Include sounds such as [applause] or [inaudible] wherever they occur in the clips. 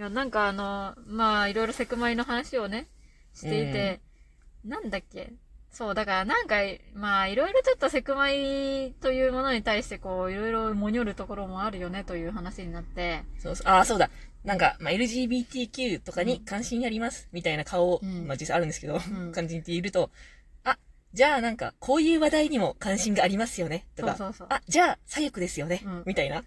いや、なんかあの、まあ、いろいろセクマイの話をね、していて、なんだっけ？そう、だからなんか、まあ、いろいろちょっとセクマイというものに対してこう、いろいろもにょるところもあるよねという話になって、そうそう。ああ、そうだ。なんか、まあ、LGBTQ とかに関心あります、みたいな顔、うん。まあ、実際あるんですけど、ん。感じていると、あ、じゃあなんか、こういう話題にも関心がありますよね、とか、そうそうそう。あ、じゃあ、左翼ですよね、うん。みたいな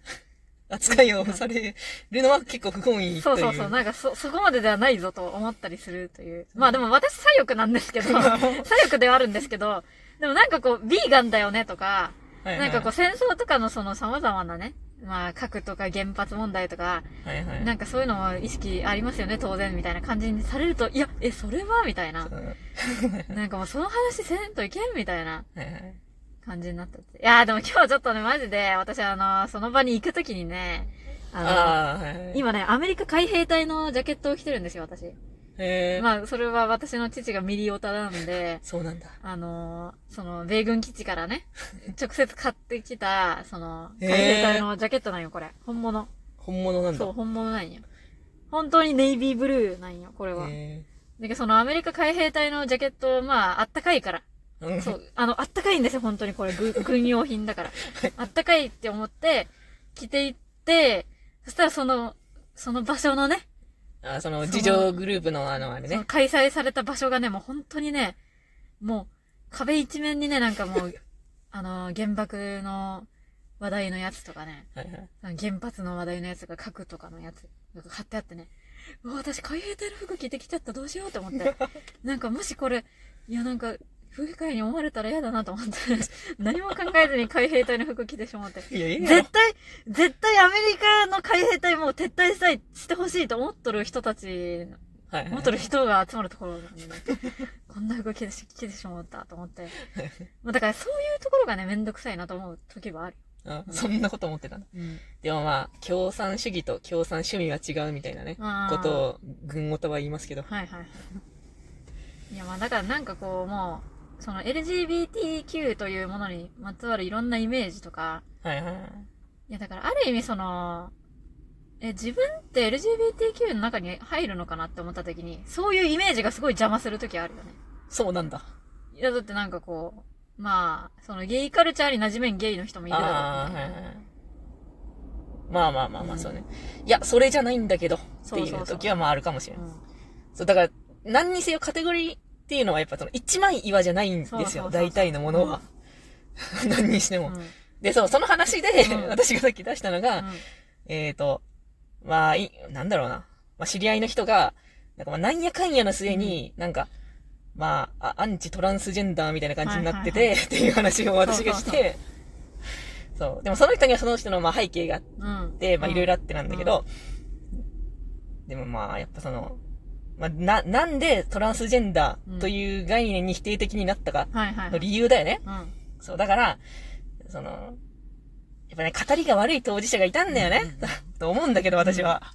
扱いをされるのは結構不本意というう。そそうそう、なんかそ、そこまでではないぞと思ったりするという。まあでも私左翼なんですけど、左翼ではあるんですけど、でもなんかこう、ビーガンだよねとか、はいはいなんかこう戦争とかのその様々なね、まあ核とか原発問題とか、はいはい。なんかそういうのも意識ありますよね、当然みたいな感じにされると、いや、え、それはみたいななんかもうその話せんといけんみたいないはい。感じになったって。いやーでも今日ちょっとね、マジで、私あの、その場に行くときにね、あの、はいはい。今ね、アメリカ海兵隊のジャケットを着てるんですよ、私。へえ、まあ、それは私の父がミリオタなんで、[laughs] そうなんだ。あのーその、米軍基地からね、[laughs] 直接買ってきた、その、海兵隊のジャケットなんよ、これ。本物。本物なんだ。そう、本物なんよ。本当にネイビーブルーなんよ、これは。へで、そのアメリカ海兵隊のジャケット、まあ、あったかいから。そう、あの、あったかいんですよ、本当にこれ、ぐ [laughs] 軍用品だから。あったかいって思って、着ていって、そしたらその、その場所のね、あ、その、事情グループのあの、あれね。開催された場所がね、もう本当にね、もう壁一面にね、なんかもう、[laughs] あの、原爆の話題のやつとかね、はいはい。原発の話題のやつが核とかのやつが貼ってあってね、うわ、私海兵隊の服着てきちゃった、どうしようと思って。[laughs] なんかもしこれ、いやなんか、不愉快に思われたら嫌だなと思って、[laughs] 何も考えずに海兵隊の服着てしまって。いや、いいや絶対、絶対アメリカの海兵隊もう撤退したい、してほしいと思っとる人たちはいはい。思っとる人が集まるところなんでね、[laughs] こんな服着てし着てしまったと思って。[laughs] まあだからそういうところがね、めんどくさいなと思う時はある。あそんなこと思ってた。うん。でもまあ、共産主義と共産趣味は違うみたいなね、ことを、軍ごとは言いますけど。はいはいはい。いやまあだからなんかこうもう、その LGBTQ というものにまつわるいろんなイメージとか、はいはいはい。いやだからある意味その、え、自分って LGBTQ の中に入るのかなって思った時に、そういうイメージがすごい邪魔する時あるよね。そうなんだ。いやだってなんかこう、まあ、そのゲイカルチャーに馴染めんゲイの人もいるだろうああ、はいいはい。まあまあまあまあ、うんそうね。いや、それじゃないんだけど、っていそう時はまああるかもしれない。うんそう、だから、何にせよカテゴリーっていうのはやっぱその一枚岩じゃないんですよ。大体のものは。[laughs] 何にしても。うん。で、そう、その話で、うん。私がさっき出したのが、うん。えっ、と、まあ、い、なんだろうな。まあ、知り合いの人が、なんかまあ、なんやかんやの末に、なんか、まああ、アンチトランスジェンダーみたいな感じになってて、[laughs] っていう話を私がして、そうでもその人にはその人のまあ背景があっうん。て、まあいろいろあってなんだけど、でもまあ、やっぱその、まあ、な、なんでトランスジェンダーという概念に否定的になったか。の理由だよね。うん。そう、だから、その、やっぱね、語りが悪い当事者がいたんだよね。[laughs] と思うんだけど、私は。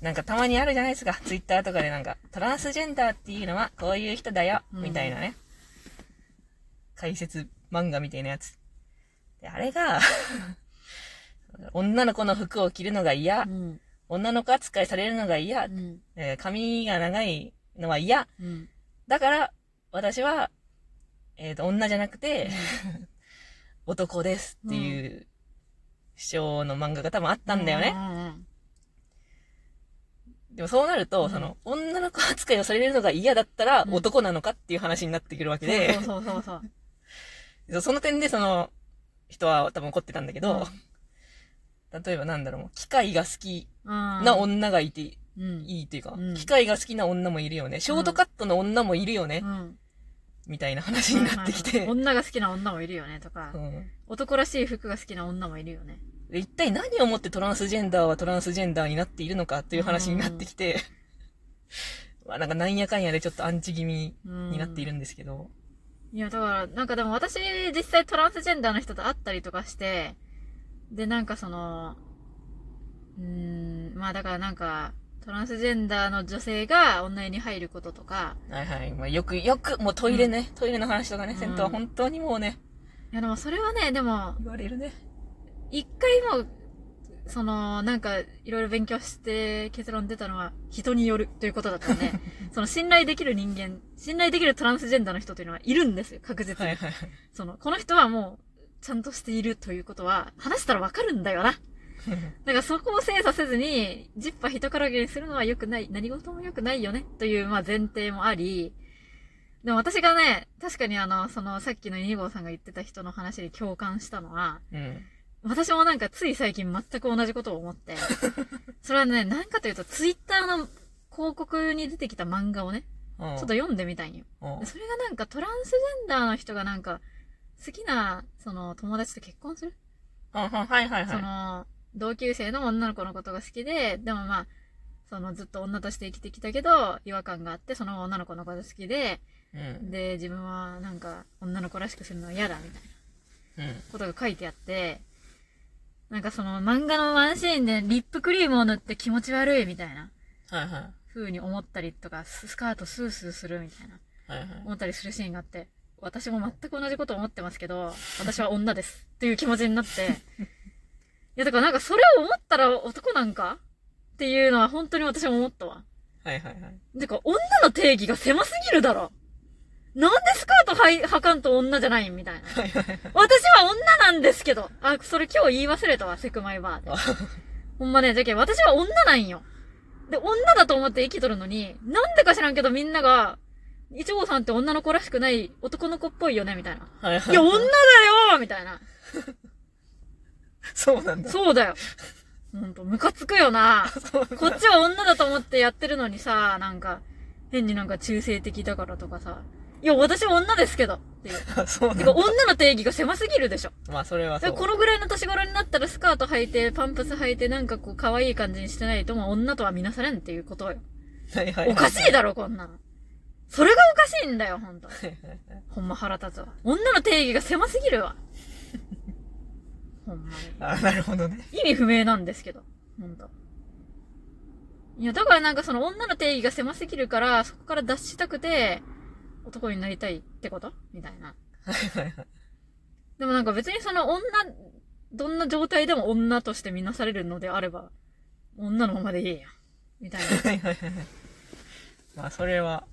なんかたまにあるじゃないですか。ツイッターとかでなんか、トランスジェンダーっていうのはこういう人だよ。うんみたいなね。解説漫画みたいなやつ。で、あれが、[laughs] 女の子の服を着るのが嫌う。ん。女の子扱いされるのが嫌う。ん。えー髪が長いのは嫌。うん。だから、私は、えっ、と、女じゃなくて、[laughs] 男ですっていう主張の漫画が多分あったんだよね。でもそうなると、うんその、女の子扱いをされるのが嫌だったらうん男なのかっていう話になってくるわけで、そうそうそう。そう [laughs] その点でその、人は多分怒ってたんだけど、例えばなんだろう、機械が好きうん。な女がいていうん。いっていうか、うん機械が好きな女もいるよね。ショートカットの女もいるよね。うん。みたいな話になってきて、女が好きな女もいるよねとかう、ん男らしい服が好きな女もいるよね。で一体何をもってトランスジェンダーはトランスジェンダーになっているのかっていう話になってきて、[laughs] まあなんかなんやかんやでちょっとアンチ気味うん。になっているんですけど、いや、だから、なんかでも私、実際トランスジェンダーの人と会ったりとかして、で、なんかその、うーん、まあだからなんか、トランスジェンダーの女性が女湯に入ることとか、はいはい。まあよくよく、もうトイレね、トイレの話とかね、うん銭湯は本当にもうね、いやでもそれはね、でも、言われるね。一回もう、その、なんか、いろいろ勉強して結論出たのは、人によるということだったんで、[laughs] その信頼できる人間、信頼できるトランスジェンダーの人というのはいるんですよ、確実に。はいはい。その、この人はもう、ちゃんとしているということは、話したらわかるんだよな。[laughs] だからそこを精査せずに、ジッパ人からげにするのは良くない。何事も良くないよね。という、まあ前提もあり、でも私がね、確かにあの、そのさっきの2号さんが言ってた人の話に共感したのは、うん。私もなんかつい最近全く同じことを思って、[laughs] それはね、なんかというと、ツイッターの広告に出てきた漫画をね、ちょっと読んでみたいんよ。それがなんかトランスジェンダーの人がなんか、好きな、その友達と結婚する？はいはいはい。その、同級生の女の子のことが好きで、でもまあ、そのずっと女として生きてきたけど、違和感があって、その女の子のことが好きで、うん。で、自分はなんか女の子らしくするのは嫌だみたいなうん。ことが書いてあって、なんかその漫画のワンシーンでリップクリームを塗って気持ち悪いみたいなはいはい。風に思ったりとか、ススカートスースーするみたいなはいはい。思ったりするシーンがあって、私も全く同じこと思ってますけど、私は女です。っていう気持ちになって、いやだからなんかそれを思ったら男なんかっていうのは本当に私も思ったわ。はいはいはい。てか女の定義が狭すぎるだろ。なんでスカートはい履かんと女じゃないんみたいな。はいはいはい。私は女なんですけど。あ、それ今日言い忘れたわ、セクマイバーで。[laughs] ほんまね、じゃけん私は女なんよ。で、女だと思って生きとるのに、なんでか知らんけどみんなが、一号さんって女の子らしくない男の子っぽいよね、みたいな。はいはい。いや、女だよみたいな。そうなんだ。そうだよ。ほんと、ムカつくよな。こっちは女だと思ってやってるのにさ、なんか、変になんか中性的だからとかさ。いや、私は女ですけど。っていう。あ [laughs] そうなんてか、だ。女の定義が狭すぎるでしょ。まあそれはそう。でこのぐらいの年頃になったらスカート履いて、パンプス履いて、なんかこう、可愛い感じにしてないと、もう女とは見なされんっていうことよ。はいはいはい。おかしいだろ、こんなの。それがおかしいんだよ、ほんと。[laughs] ほんま腹立つわ。女の定義が狭すぎるわ。[laughs] ほんまに。あ、なるほどね。意味不明なんですけど。ほんと。いや、だからなんかその女の定義が狭すぎるから、そこから脱したくて、男になりたいってこと？みたいな。でもなんか別にその女、どんな状態でも女として見なされるのであれば、女のままでいいや。みたいな。[laughs] まあそれは、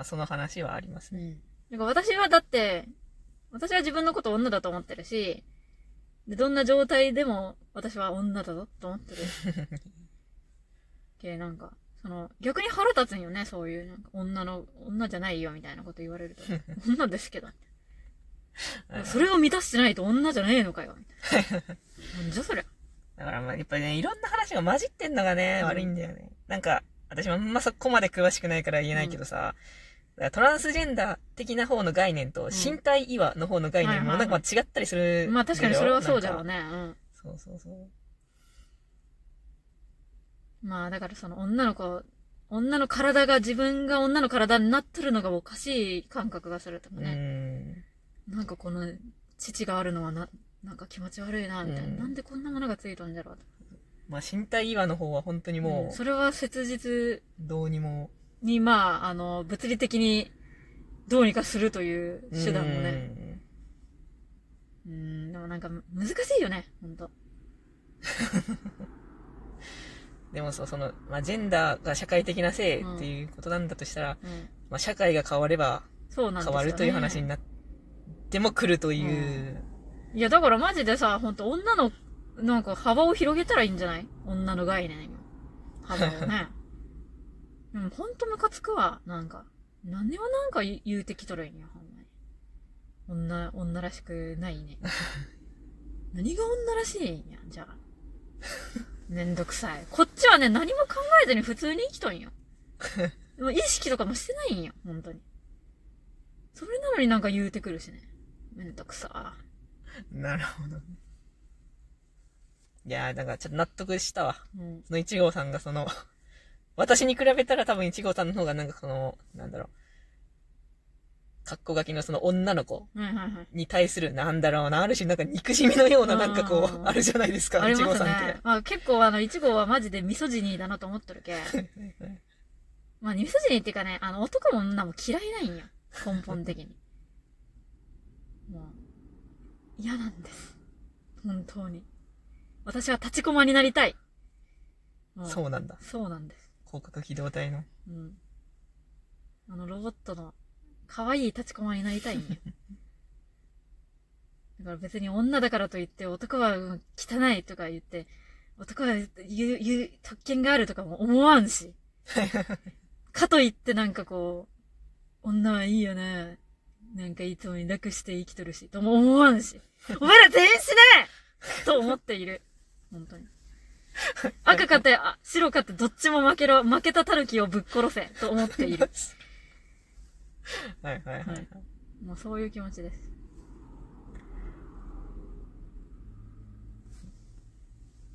まあその話はありますね。うん。なんか私はだって、私は自分のこと女だと思ってるし、で、どんな状態でも私は女だぞと思ってる。[laughs] け、なんか、その、逆に腹立つんよね、そういう、なんか、女の、女じゃないよみたいなこと言われると。[laughs] 女ですけど。それを満たしてないと女じゃねえのかよ。みたいななんじゃそりゃ。だからまあやっぱりね、いろんな話が混じってんのがね、うん悪いんだよね。なんか、私もあんまそこまで詳しくないから言えないけどさ、だからトランスジェンダー的な方の概念と身体違和の方の概念もなんかまあ違ったりする。まあ確かにそれはそうじゃろうね。ね。うん。そうそうそう。まあだからその女の子、女の体が自分が女の体になってるのがおかしい感覚がするとかうね。ん。なんかこの父があるのはな、なんか気持ち悪いな、みたいな。うんなんでこんなものがついとんじゃろうと。まあ身体違和の方は本当にもんそれは切実う、どうにも。に、まあ、あの、物理的にどうにかするという手段もね。ね。うん、でもなんか難しいよね、ほんと。[laughs] でもそう、その、まあジェンダーが社会的な性っていうことなんだとしたら、うん。まあ社会が変わればそうなんですよ、ね。変わるという話になっても来るという、いや、だからマジでさ、ほんと女の、なんか幅を広げたらいいんじゃない？女の概念の幅をね。[laughs] でもほんとムカつくわ、なんか。何をなんか言うてきとるんや、ほんまに。女、女らしくないね。[laughs] 何が女らしいんや、じゃあ。めんどくさい。こっちはね、何も考えずに普通に生きとんよ。もう意識とかもしてないんよ、本当に。それなのになんか言うてくるしね。めんどくさ。なるほどね。いやー、だからちょっと納得したわ。うん。その1号さんがその、私に比べたら多分1号さんの方がなんかその、なんだろう。かっこ書きのその女の子。に対する、なんだろうな、ある種なんか憎しみのようななんかこう、うんあるじゃないですか、あり1ますね号さんって。。まあ結構あの、1号はマジでミソジニーだなと思ってるけ。[laughs] まあミソジニーっていうかね、あの、男も女も嫌いないんよ。根本的に。もう、嫌なんです。本当に。私は立ちコマになりたい。もそうなんだ。そうなんです。広角機動隊の。うん。あのロボットの可愛い立ちコマになりたいんよ。[laughs] だから別に女だからといって男はうん汚いとか言って、男は言う、言う、特権があるとかも思わんし。[laughs] かといってなんかこう、女はいいよね。なんかいつもに楽して生きとるし、とも思わんし。[laughs] お前ら全員死ねと思っている。本当に。[laughs] 赤かって、あ白かってどっちも負けろ、負けた狸をぶっ殺せ、と思っている。[laughs] はいはいはい。はいもうそういう気持ちです。